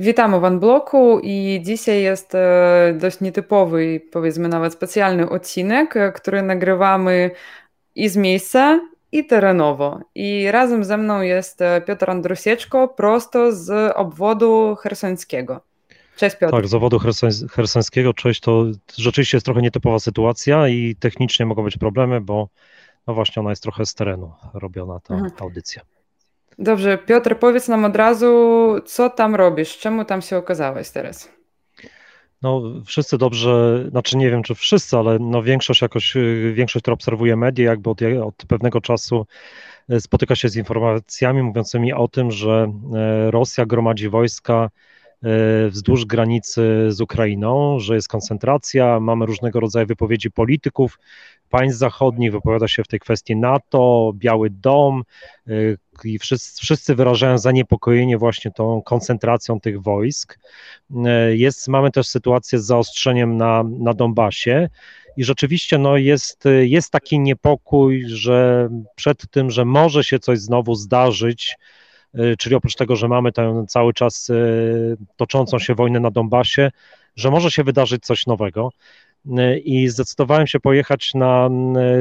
Witamy w Unbloku i dzisiaj jest e, dość nietypowy, powiedzmy nawet specjalny odcinek, e, który nagrywamy i z miejsca, i terenowo. I razem ze mną jest e, Piotr Andrusieczko, prosto z obwodu hersońskiego. Cześć Piotr. Tak, z obwodu hersońskiego, cześć, to rzeczywiście jest trochę nietypowa sytuacja i technicznie mogą być problemy, bo no właśnie ona jest trochę z terenu robiona, ta mhm. audycja. Dobrze, Piotr, powiedz nam od razu, co tam robisz, czemu tam się okazałeś teraz? No, wszyscy dobrze, znaczy nie wiem czy wszyscy, ale no większość jakoś, większość, która obserwuje media, jakby od, od pewnego czasu e, spotyka się z informacjami mówiącymi o tym, że e, Rosja gromadzi wojska wzdłuż granicy z Ukrainą, że jest koncentracja, mamy różnego rodzaju wypowiedzi polityków państw zachodnich, wypowiada się w tej kwestii NATO, Biały Dom, i wszyscy, wszyscy wyrażają zaniepokojenie właśnie tą koncentracją tych wojsk. E, jest, mamy też sytuację z zaostrzeniem na, na Donbasie i rzeczywiście no, jest, jest taki niepokój, że przed tym, że może się coś znowu zdarzyć, e, czyli oprócz tego, że mamy tę cały czas e, toczącą się wojnę na Donbasie, że może się wydarzyć coś nowego i zdecydowałem się pojechać na,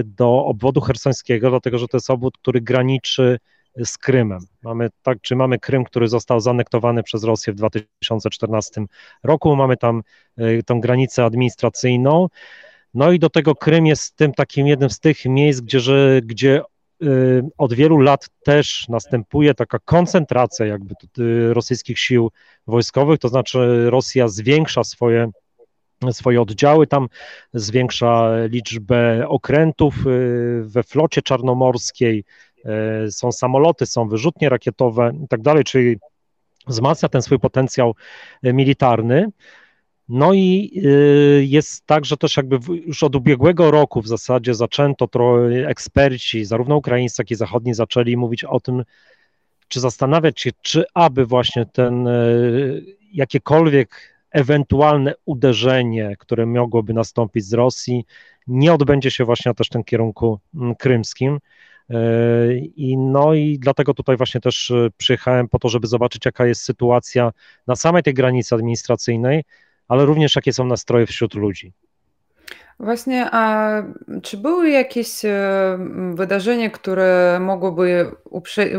do obwodu hersońskiego, dlatego że to jest obwód, który graniczy z Krymem. Mamy, tak, czy mamy Krym, który został zanektowany przez Rosję w 2014 roku, mamy tam y, tą granicę administracyjną, no i do tego Krym jest tym takim jednym z tych miejsc, gdzie, że, gdzie y, od wielu lat też następuje taka koncentracja jakby y, rosyjskich sił wojskowych, to znaczy Rosja zwiększa swoje swoje oddziały, tam zwiększa liczbę okrętów we flocie czarnomorskiej, są samoloty, są wyrzutnie rakietowe i tak dalej, czyli wzmacnia ten swój potencjał e, militarny. No i e, jest tak, że też jakby już od ubiegłego roku w zasadzie zaczęto trochę eksperci, zarówno ukraińscy, jak i zachodni, zaczęli mówić o tym, czy zastanawiać się, czy aby właśnie ten jakiekolwiek ewentualne uderzenie, które mogłoby nastąpić z Rosji, nie odbędzie się właśnie też tym kierunku krymskim. I no i dlatego tutaj właśnie też e, przyjechałem po to, żeby zobaczyć, jaka jest sytuacja na samej tej granicy administracyjnej, ale również jakie są nastroje wśród ludzi. Właśnie, a czy były jakieś e, wydarzenia, które mogłyby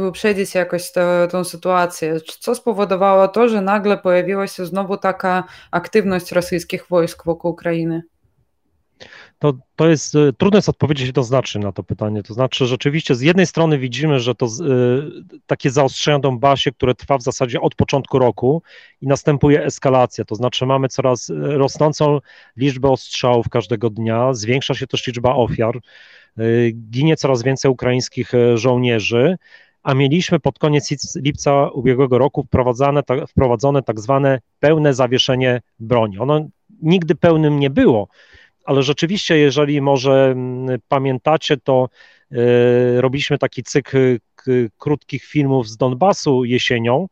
uprzedzić jakoś tą sytuację? Co spowodowało to, że nagle pojawiła się znowu taka aktywność rosyjskich wojsk wokół Ukrainy? To, to jest, e, trudno jest odpowiedzieć jednoznacznie na to pytanie. To znaczy, rzeczywiście z jednej strony widzimy, że to y, takie zaostrzenia Donbasie, które trwa w zasadzie od początku roku i następuje eskalacja, to znaczy mamy coraz rosnącą liczbę ostrzałów każdego dnia, zwiększa się też liczba ofiar, ginie coraz więcej ukraińskich żołnierzy, a mieliśmy pod koniec lipca ubiegłego roku wprowadzane, ta, wprowadzone tak zwane pełne zawieszenie broni. Ono nigdy pełnym nie było, ale rzeczywiście, jeżeli może mm, pamiętacie, to e, robiliśmy taki cykl krótkich filmów z Donbasu jesienią.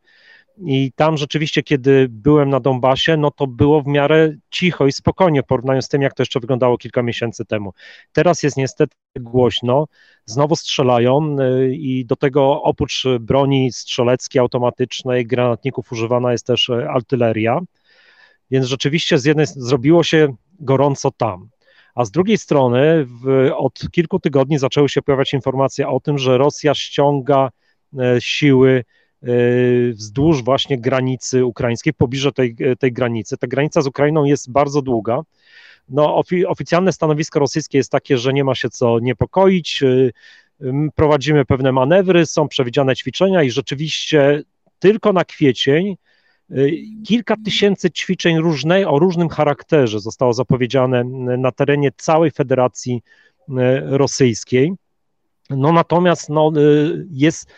I tam rzeczywiście, kiedy byłem na Donbasie, no to było w miarę cicho i spokojnie w porównaniu z tym, jak to jeszcze wyglądało kilka miesięcy temu. Teraz jest niestety głośno, znowu strzelają e, i do tego oprócz broni strzeleckiej, automatycznej, granatników używana jest też e, artyleria. Więc rzeczywiście z jednej zrobiło się gorąco tam. A z drugiej strony w, od kilku tygodni zaczęły się pojawiać informacje o tym, że Rosja ściąga e, siły e, wzdłuż właśnie granicy ukraińskiej, pobliżu tej, tej granicy. Ta granica z Ukrainą jest bardzo długa. No, ofi oficjalne stanowisko rosyjskie jest takie, że nie ma się co niepokoić. E, prowadzimy pewne manewry, są przewidziane ćwiczenia i rzeczywiście tylko na kwiecień kilka tysięcy ćwiczeń różnej, o różnym charakterze zostało zapowiedziane na terenie całej Federacji y, Rosyjskiej. No natomiast no, y, jest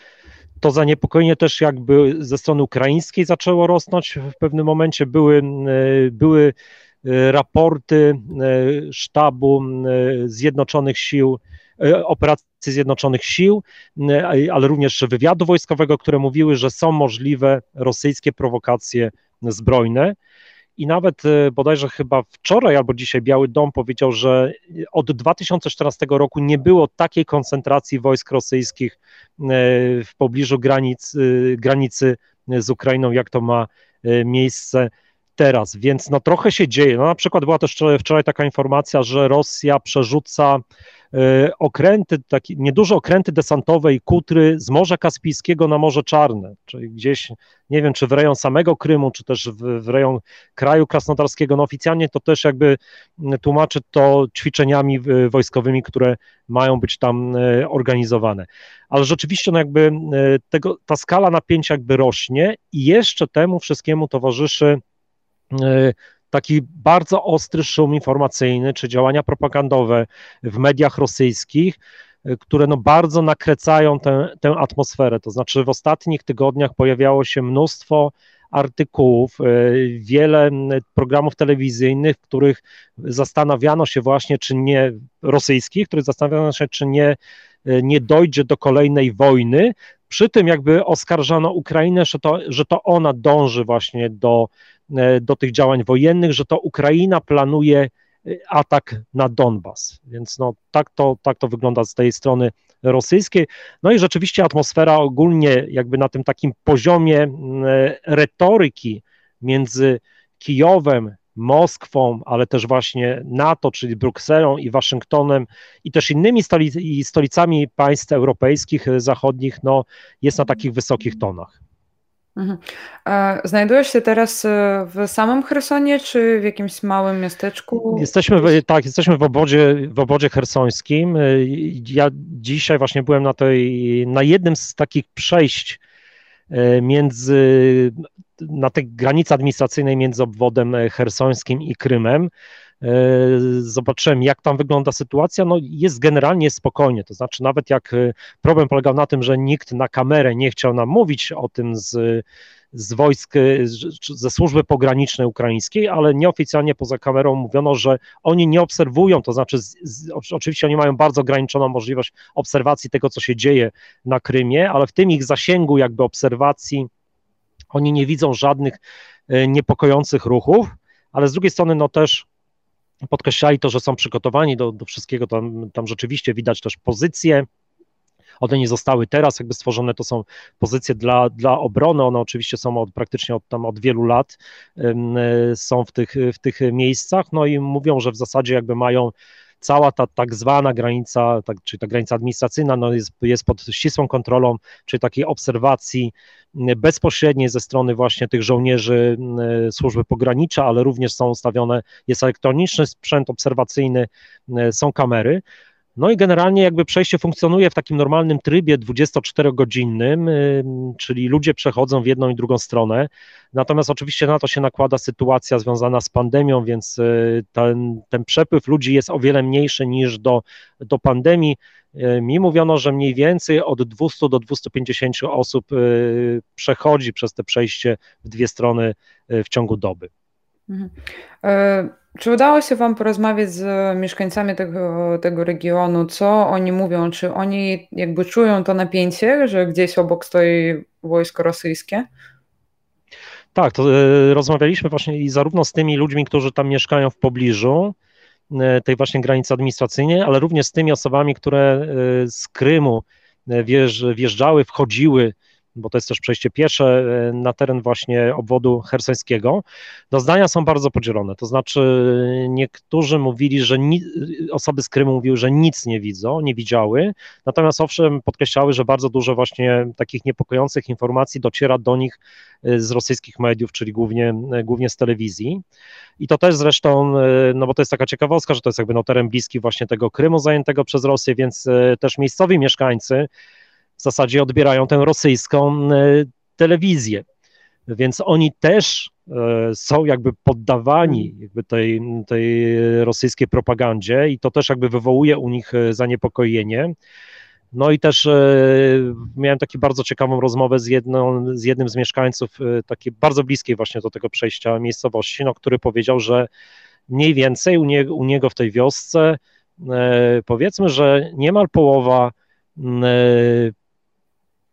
to zaniepokojenie też jakby ze strony ukraińskiej zaczęło rosnąć. W pewnym momencie były, były raporty sztabu Zjednoczonych Sił operacji Zjednoczonych Sił, e, ale również wywiadu wojskowego, które mówiły, że są możliwe rosyjskie prowokacje zbrojne. I nawet e, bodajże chyba wczoraj albo dzisiaj Biały Dom powiedział, że od 2014 roku nie było takiej koncentracji wojsk rosyjskich w pobliżu granic, granicy z Ukrainą, jak to ma miejsce teraz, więc no trochę się dzieje. No na przykład była też wczoraj taka informacja, że Rosja przerzuca E, okręty, takie nieduże okręty desantowe i kutry z Morza Kaspijskiego na Morze Czarne, czyli gdzieś, nie wiem, czy w rejon samego Krymu, czy też w, w rejon kraju krasnodarskiego. No oficjalnie to też jakby tłumaczy to ćwiczeniami wojskowymi, które mają być tam e, organizowane. Ale rzeczywiście no jakby e, tego, ta skala napięcia jakby rośnie i jeszcze temu wszystkiemu towarzyszy taki bardzo ostry szum informacyjny czy działania propagandowe w mediach rosyjskich, y, które no bardzo nakrecają tę, tę atmosferę. To znaczy w ostatnich tygodniach pojawiało się mnóstwo artykułów, y, wiele programów telewizyjnych, w których zastanawiano się właśnie, czy nie rosyjskich, w których zastanawiano się, czy nie, y, nie dojdzie do kolejnej wojny. Przy tym jakby oskarżano Ukrainę, że to, że to ona dąży właśnie do do tych działań wojennych, że to Ukraina planuje e, atak na Donbas. Więc no, tak, to, tak to wygląda z tej strony rosyjskiej. No i rzeczywiście atmosfera ogólnie jakby na tym takim poziomie e, retoryki między Kijowem, Moskwą, ale też właśnie NATO, czyli Brukselą i Waszyngtonem i też innymi stolic stolicami państw europejskich, zachodnich, no, jest na takich wysokich tonach. Mhm. Znajdujesz się teraz e, w samym Chersonie, czy w jakimś małym miasteczku? Jesteśmy, w, tak, jesteśmy w obodzie, w obodzie hersońskim. E, ja dzisiaj właśnie byłem na, tej, na jednym z takich przejść między, na tej granicy administracyjnej między obwodem hersońskim i Krymem. Zobaczyłem, jak tam wygląda sytuacja. No, jest generalnie spokojnie. To znaczy, nawet jak problem polegał na tym, że nikt na kamerę nie chciał nam mówić o tym z, z wojsk, ze służby pogranicznej ukraińskiej, ale nieoficjalnie poza kamerą mówiono, że oni nie obserwują, to znaczy, z, z, oczywiście oni mają bardzo ograniczoną możliwość obserwacji tego, co się dzieje na Krymie, ale w tym ich zasięgu jakby obserwacji oni nie widzą żadnych niepokojących ruchów, ale z drugiej strony, no też podkreślali to, że są przygotowani do, do wszystkiego, tam, tam rzeczywiście widać też pozycje, one nie zostały teraz jakby stworzone, to są pozycje dla, dla obrony, one oczywiście są od, praktycznie od, tam od wielu lat, są w tych, w tych miejscach, no i mówią, że w zasadzie jakby mają cała ta tak zwana granica, tak, czyli ta granica administracyjna no jest, jest pod ścisłą kontrolą, czyli takiej obserwacji bezpośredniej ze strony właśnie tych żołnierzy służby pogranicza, ale również są ustawione, jest elektroniczny sprzęt obserwacyjny, są kamery. No i generalnie jakby przejście funkcjonuje w takim normalnym trybie 24-godzinnym, czyli ludzie przechodzą w jedną i drugą stronę. Natomiast oczywiście na to się nakłada sytuacja związana z pandemią, więc y, ten, ten przepływ ludzi jest o wiele mniejszy niż do, do pandemii. Y, mi mówiono, że mniej więcej od 200 do 250 osób y, przechodzi przez te przejście w dwie strony w ciągu doby. Mhm. E, czy udało się Wam porozmawiać z mieszkańcami tego, tego regionu? Co oni mówią? Czy oni jakby czują to napięcie, że gdzieś obok stoi wojsko rosyjskie? Tak, to e, rozmawialiśmy właśnie i zarówno z tymi ludźmi, którzy tam mieszkają w pobliżu e, tej właśnie granicy administracyjnej, ale również z tymi osobami, które z Krymu wjeżdżały, wchodziły bo to jest też przejście piesze e, na teren właśnie obwodu hersońskiego, no zdania są bardzo podzielone. To znaczy, niektórzy mówili, że ni- osoby z Krymu mówiły, że nic nie widzą, nie widziały, natomiast owszem, podkreślały, że bardzo dużo właśnie takich niepokojących informacji dociera do nich e, z rosyjskich mediów, czyli głównie, e, głównie z telewizji. I to też zresztą, no bo to jest taka ciekawostka, że to jest jakby no teren bliski właśnie tego Krymu zajętego przez Rosję, więc też miejscowi mieszkańcy w zasadzie odbierają tę rosyjską e, telewizję. Więc oni też e, są jakby poddawani jakby tej, tej rosyjskiej propagandzie i to też jakby wywołuje u nich e, zaniepokojenie. No i też miałem taką bardzo ciekawą rozmowę z, jedną, z jednym z mieszkańców takiej bardzo bliskiej właśnie do tego przejścia miejscowości, no, który powiedział, że mniej więcej u, u niego w tej wiosce powiedzmy, że niemal połowa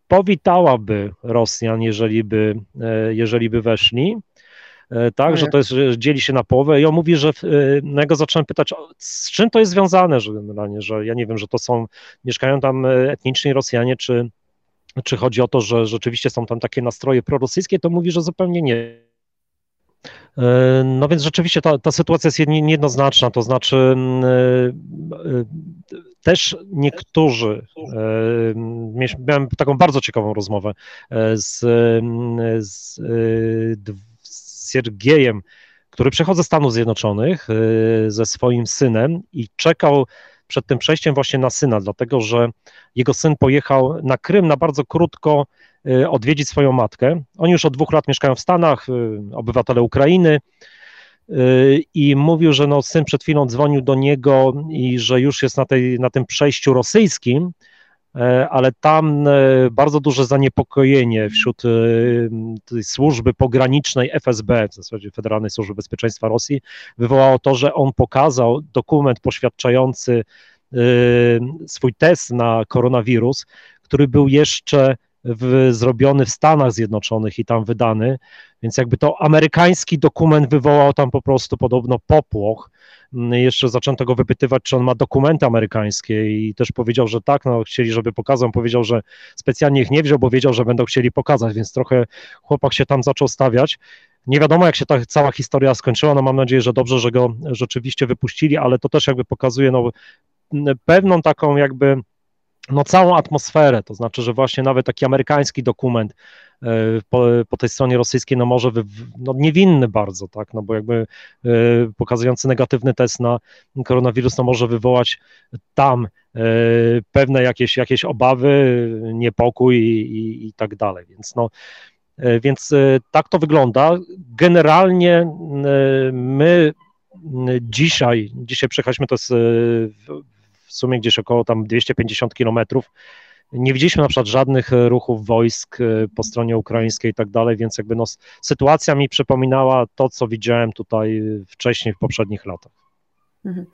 powitałaby Rosjan, jeżeli by, e, jeżeli by weszli. E, tak, że to jest, że dzieli się na połowę i on mówi, że no ja go zacząłem pytać, z czym to jest związane, że generalnie, że ja nie wiem, że to są, mieszkają tam etniczni Rosjanie, czy, czy chodzi o to, że rzeczywiście są tam takie nastroje prorosyjskie, to mówi, że zupełnie nie. No więc rzeczywiście ta, ta sytuacja jest niejednoznaczna, to znaczy mm, też niektórzy, miałem taką bardzo ciekawą rozmowę z, z, z Siergiejem, który przyjechał ze Stanów Zjednoczonych ze swoim synem i czekał przed tym przejściem właśnie na syna, dlatego że jego syn pojechał na Krym na bardzo krótko y, odwiedzić swoją matkę. Oni już od dwóch lat mieszkają w Stanach, y, obywatele Ukrainy. Y, I mówił, że no, syn przed chwilą dzwonił do niego i że już jest na, tej, na tym przejściu rosyjskim, ale tam e, bardzo duże zaniepokojenie wśród e, służby pogranicznej FSB, w zasadzie Federalnej Służby Bezpieczeństwa Rosji, wywołało to, że on pokazał dokument poświadczający swój test na koronawirus, który był jeszcze w, zrobiony w Stanach Zjednoczonych i tam wydany, więc jakby to amerykański dokument wywołał tam po prostu podobno popłoch. Mm, jeszcze zaczęto go wypytywać, czy on ma dokumenty amerykańskie i też powiedział, że tak, no chcieli, żeby pokazał, powiedział, że specjalnie ich nie wziął, bo wiedział, że będą chcieli pokazać, więc trochę chłopak się tam zaczął stawiać. Nie wiadomo, jak się ta cała historia skończyła, no mam nadzieję, że dobrze, że go rzeczywiście wypuścili, ale to też jakby pokazuje no, pewną taką jakby no, całą atmosferę, to znaczy, że właśnie nawet taki amerykański dokument e, po, po tej stronie rosyjskiej no może wy, no niewinny bardzo, tak, no bo jakby e, pokazujący negatywny test na koronawirus no może wywołać tam e, pewne jakieś, jakieś obawy, niepokój i, i, i tak dalej, więc no więc tak to wygląda. Generalnie my dzisiaj, dzisiaj przejechaliśmy to z w sumie gdzieś około tam 250 kilometrów. Nie widzieliśmy na przykład żadnych e, ruchów wojsk e, po stronie ukraińskiej i tak dalej, więc jakby no, sytuacja mi przypominała to, co widziałem tutaj wcześniej w poprzednich latach. Mhm.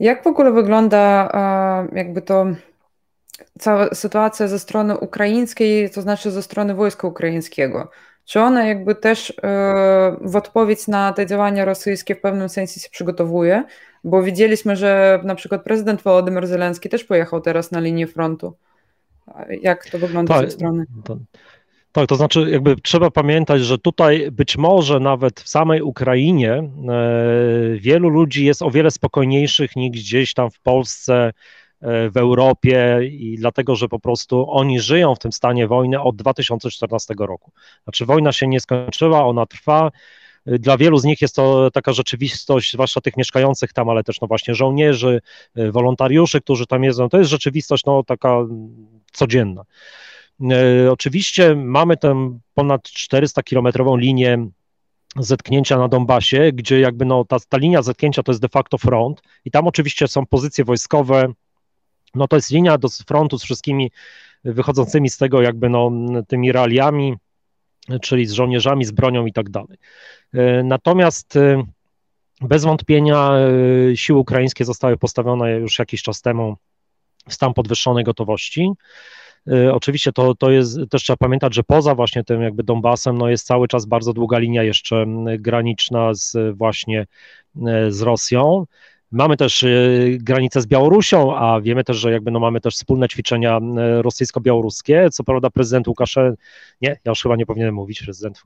Jak w ogóle wygląda jakby to cała sytuacja ze strony ukraińskiej, to znaczy ze strony wojska ukraińskiego? Czy ona jakby też e, w odpowiedź na te działania rosyjskie w pewnym sensie się przygotowuje? Bo widzieliśmy, że na przykład prezydent Wołodymyr Zelenski też pojechał teraz na linię frontu. Jak to wygląda tak, z tej strony? To, tak, to znaczy jakby trzeba pamiętać, że tutaj być może nawet w samej Ukrainie e, wielu ludzi jest o wiele spokojniejszych niż gdzieś tam w Polsce, e, w Europie i dlatego, że po prostu oni żyją w tym stanie wojny od 2014 roku. Znaczy wojna się nie skończyła, ona trwa, dla wielu z nich jest to taka rzeczywistość, zwłaszcza tych mieszkających tam, ale też no właśnie żołnierzy, y, wolontariuszy, którzy tam jeżdżą. To jest rzeczywistość no, taka codzienna. Y, oczywiście mamy tę ponad 400-kilometrową linię zetknięcia na Donbasie, gdzie jakby no, ta, ta linia zetknięcia to jest de facto front i tam oczywiście są pozycje wojskowe, no to jest linia do frontu z wszystkimi wychodzącymi z tego jakby no, tymi realiami, czyli z żołnierzami, z bronią i tak dalej. E, natomiast e, bez wątpienia e, siły ukraińskie zostały postawione już jakiś czas temu w stan podwyższonej gotowości. Oczywiście to, to jest, też trzeba pamiętać, że poza właśnie tym jakby Donbasem, no jest cały czas bardzo długa linia jeszcze graniczna z właśnie z Rosją. Mamy też granicę z Białorusią, a wiemy też, że jakby no mamy też wspólne ćwiczenia rosyjsko-białoruskie. Co prawda prezydent Łukaszenko, nie, ja już chyba nie powinienem mówić prezydent.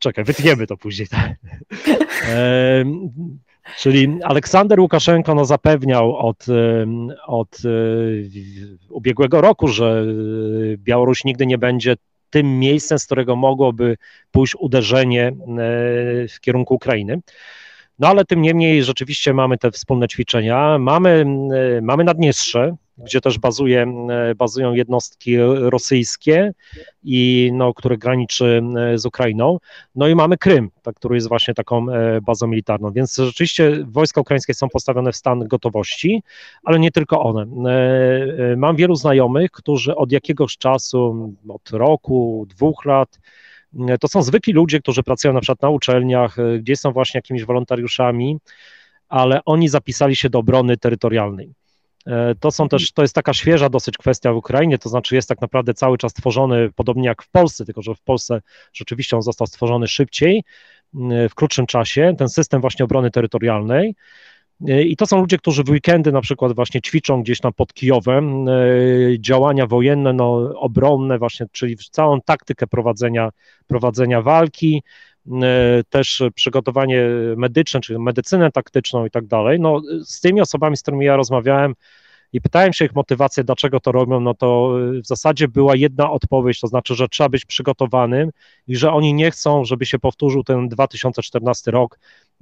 Czekaj, wytniemy to później. Tak. Czyli Aleksander Łukaszenko no, zapewniał od, od ubiegłego roku, że Białoruś nigdy nie będzie tym miejscem, z którego mogłoby pójść uderzenie w kierunku Ukrainy. No ale tym niemniej rzeczywiście mamy te wspólne ćwiczenia. Mamy, e, mamy Naddniestrze, gdzie też bazuje, e, bazują jednostki rosyjskie, i, no, które graniczy e, z Ukrainą. No i mamy Krym, tak, który jest właśnie taką bazą militarną. Więc rzeczywiście wojska ukraińskie są postawione w stan gotowości, ale nie tylko one. Mam wielu znajomych, którzy od jakiegoś czasu, od roku, dwóch lat, to są zwykli ludzie, którzy pracują na przykład na uczelniach, e, gdzie są właśnie jakimiś wolontariuszami, ale oni zapisali się do obrony terytorialnej. E, to są też, to jest taka świeża dosyć kwestia w Ukrainie, to znaczy jest tak naprawdę cały czas tworzony podobnie jak w Polsce, tylko że w Polsce rzeczywiście on został stworzony szybciej, w krótszym czasie, ten system właśnie obrony terytorialnej. E, I to są ludzie, którzy w weekendy na przykład właśnie ćwiczą gdzieś tam pod Kijowem e, działania wojenne, no, obronne właśnie, czyli całą taktykę prowadzenia, prowadzenia walki. też przygotowanie medyczne, czy medycynę taktyczną i tak dalej. No, z tymi osobami, z którymi ja rozmawiałem, i pytałem się ich motywację, dlaczego to robią, no to w zasadzie była jedna odpowiedź, to znaczy, że trzeba być przygotowanym i że oni nie chcą, żeby się powtórzył ten 2014 rok,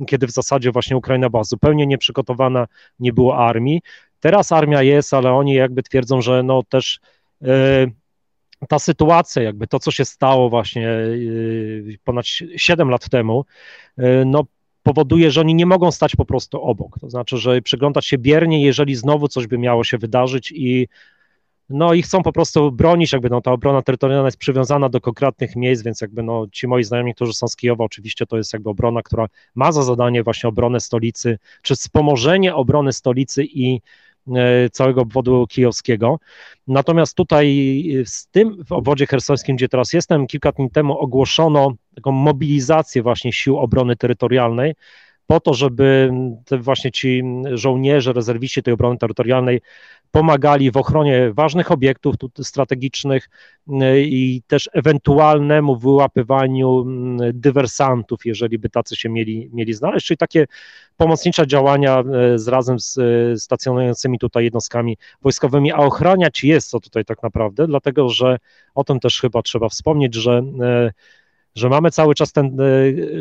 kiedy w zasadzie właśnie Ukraina była zupełnie nieprzygotowana, nie było armii. Teraz armia jest, ale oni jakby twierdzą, że no też yy, ta sytuacja, jakby to, co się stało właśnie yy, ponad 7 lat temu, yy, no powoduje, że oni nie mogą stać po prostu obok. To znaczy, że przyglądać się biernie, jeżeli znowu coś by miało się wydarzyć i no i chcą po prostu bronić, jakby no, ta obrona terytorialna jest przywiązana do konkretnych miejsc, więc jakby no, ci moi znajomi, którzy są z Kijowa, oczywiście to jest jakby obrona, która ma za zadanie właśnie obronę stolicy, czy wspomożenie obrony stolicy i e, całego obwodu kijowskiego. Natomiast tutaj z tym w obwodzie hersońskim, gdzie teraz jestem, kilka dni temu ogłoszono taką mobilizację właśnie sił obrony terytorialnej, po to, żeby właśnie ci żołnierze, rezerwiści tej obrony terytorialnej pomagali w ochronie ważnych obiektów strategicznych y, i też ewentualnemu wyłapywaniu mm, dywersantów, jeżeli by tacy się mieli, mieli znaleźć, czyli takie pomocnicze działania y, z razem z y, stacjonującymi tutaj jednostkami wojskowymi, a ochraniać jest to tutaj tak naprawdę, dlatego że o tym też chyba trzeba wspomnieć, że że mamy cały czas ten,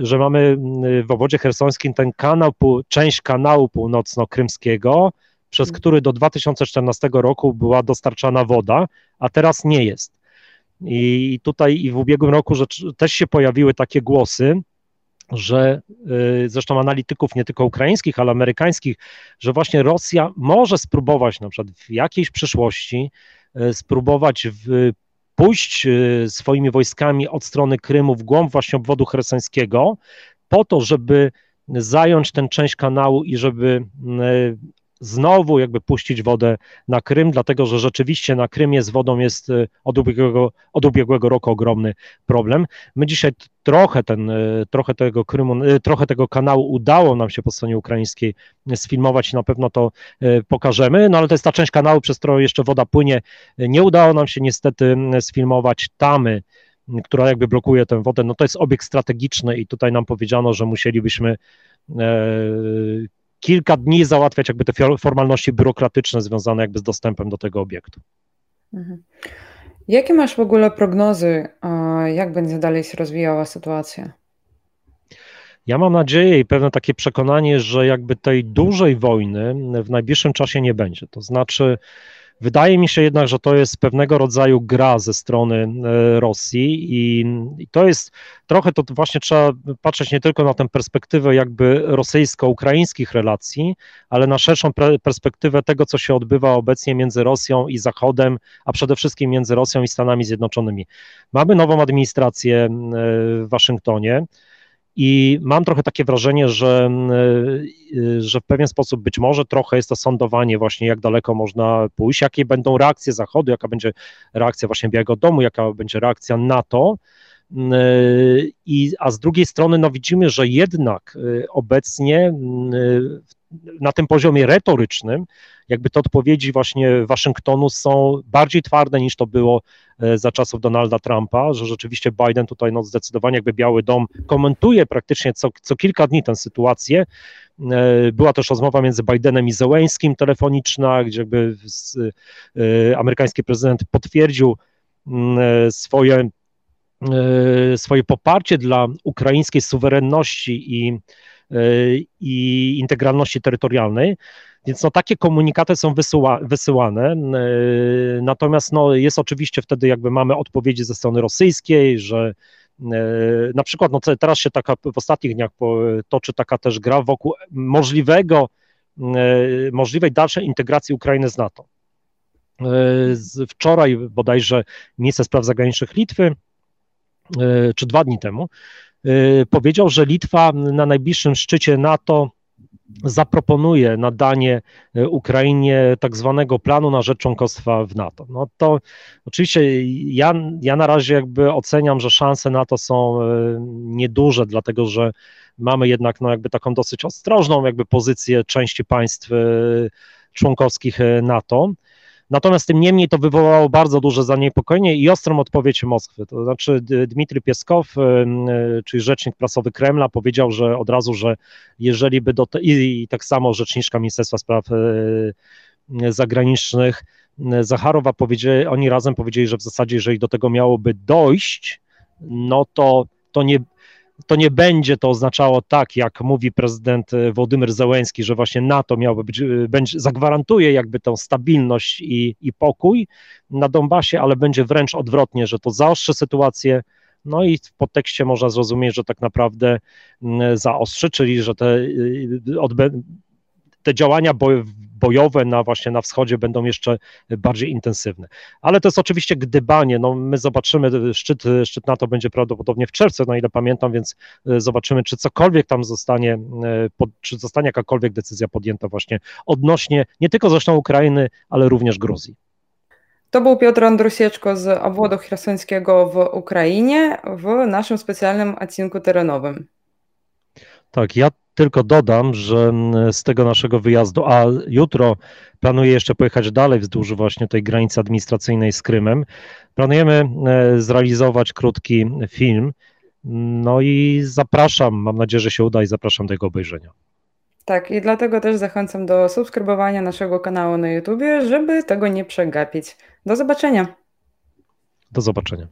że mamy w obwodzie hersońskim ten kanał, część kanału północno-krymskiego, przez mhm. który do 2014 roku była dostarczana woda, a teraz nie jest. I tutaj i w ubiegłym roku rzecz, też się pojawiły takie głosy, że y, zresztą analityków nie tylko ukraińskich, ale amerykańskich, że właśnie Rosja może spróbować na przykład w jakiejś przyszłości y, spróbować w, pójść y, swoimi wojskami od strony Krymu w głąb właśnie obwodu hersońskiego, po to, żeby zająć tę część kanału i żeby znowu jakby puścić wodę na Krym, dlatego że rzeczywiście na Krymie z wodą jest y, od ubiegłego, od ubiegłego roku ogromny problem. My dzisiaj trochę, ten, y, trochę, tego Krymu, y, trochę tego kanału udało nam się po stronie ukraińskiej sfilmować i na pewno to pokażemy, no ale to jest ta część kanału, przez którą jeszcze woda płynie. Nie udało nam się niestety sfilmować tamy, która jakby blokuje tę wodę, no to jest obiekt strategiczny i tutaj nam powiedziano, że musielibyśmy kilka dni załatwiać jakby te formalności biurokratyczne związane jakby z dostępem do tego obiektu. Mhm. Jakie masz w ogóle prognozy, jak będzie dalej się rozwijała sytuacja? Ja mam nadzieję i pewne takie przekonanie, że jakby tej dużej wojny w najbliższym czasie nie będzie. To znaczy, Wydaje mi się jednak, że to jest pewnego rodzaju gra ze strony e, Rosji i, i to jest trochę to właśnie trzeba patrzeć nie tylko na tę perspektywę jakby rosyjsko-ukraińskich relacji, ale na szerszą perspektywę tego, co się odbywa obecnie między Rosją i Zachodem, a przede wszystkim między Rosją i Stanami Zjednoczonymi. Mamy nową administrację e, w Waszyngtonie. I mam trochę takie wrażenie, że, y, że w pewien sposób być może trochę jest to sądowanie właśnie, jak daleko można pójść, jakie będą reakcje Zachodu, jaka będzie reakcja właśnie Białego Domu, jaka będzie reakcja NATO. Y, I, a z drugiej strony no widzimy, że jednak y, obecnie na tym poziomie retorycznym, jakby te odpowiedzi właśnie Waszyngtonu są bardziej twarde niż to było e, za czasów Donalda Trumpa, że rzeczywiście Biden tutaj no zdecydowanie jakby Biały Dom komentuje praktycznie co, co kilka dni tę sytuację. E, była też rozmowa między Bidenem i Zełęskim telefoniczna, gdzie jakby e, amerykański prezydent potwierdził mm, swoje swoje poparcie dla ukraińskiej suwerenności i i integralności terytorialnej. Więc no, takie komunikaty są wysyła, wysyłane. Natomiast no, jest oczywiście wtedy jakby mamy odpowiedzi ze strony rosyjskiej, że na przykład no, teraz się taka w ostatnich dniach toczy taka też gra wokół możliwego, możliwej dalszej integracji Ukrainy z NATO. Wczoraj bodajże minister spraw zagranicznych Litwy, czy dwa dni temu, powiedział, że Litwa na najbliższym szczycie NATO zaproponuje nadanie y, Ukrainie tak zwanego planu na rzecz członkostwa w NATO. No to oczywiście ja, ja na razie jakby oceniam, że szanse na to są y, nieduże, dlatego że mamy jednak no jakby taką dosyć ostrożną jakby pozycję części państw członkowskich NATO. Natomiast tym niemniej to wywołało bardzo duże zaniepokojenie i ostrą odpowiedź Moskwy. To znaczy Dmitrij Pieskow, czyli rzecznik prasowy Kremla, powiedział, że od razu, że jeżeli by do te, i tak samo rzeczniczka Ministerstwa Spraw Zagranicznych Zacharowa powiedzieli, oni razem powiedzieli, że w zasadzie jeżeli do tego miałoby dojść, no to to nie, to nie będzie to oznaczało tak, jak mówi prezydent e, Władimir Zełenski, że właśnie NATO miałoby być, e, będzie, zagwarantuje jakby tą stabilność i, i pokój na Donbasie, ale będzie wręcz odwrotnie, że to zaostrzy sytuację, no i w podtekście można zrozumieć, że tak naprawdę zaostrzy, czyli że te, e, te działania bojowe na właśnie na wschodzie będą jeszcze bardziej intensywne. Ale to jest oczywiście gdybanie, no my zobaczymy, szczyt, szczyt NATO będzie prawdopodobnie w czerwcu, na ile pamiętam, więc e, zobaczymy, czy cokolwiek tam zostanie, e, czy zostanie jakakolwiek decyzja podjęta właśnie odnośnie nie tylko zresztą Ukrainy, ale również Gruzji. To był Piotr Andrusieczko z obwodu chersońskiego w Ukrainie w naszym specjalnym odcinku terenowym. Tak, ja tylko dodam, że z tego naszego wyjazdu, a jutro planuję jeszcze pojechać dalej wzdłuż właśnie tej granicy administracyjnej z Krymem. Planujemy e, zrealizować krótki film. No i zapraszam, mam nadzieję, że się uda i zapraszam do jego obejrzenia. Tak, i dlatego też zachęcam do subskrybowania naszego kanału na YouTube, żeby tego nie przegapić. Do zobaczenia. Do zobaczenia.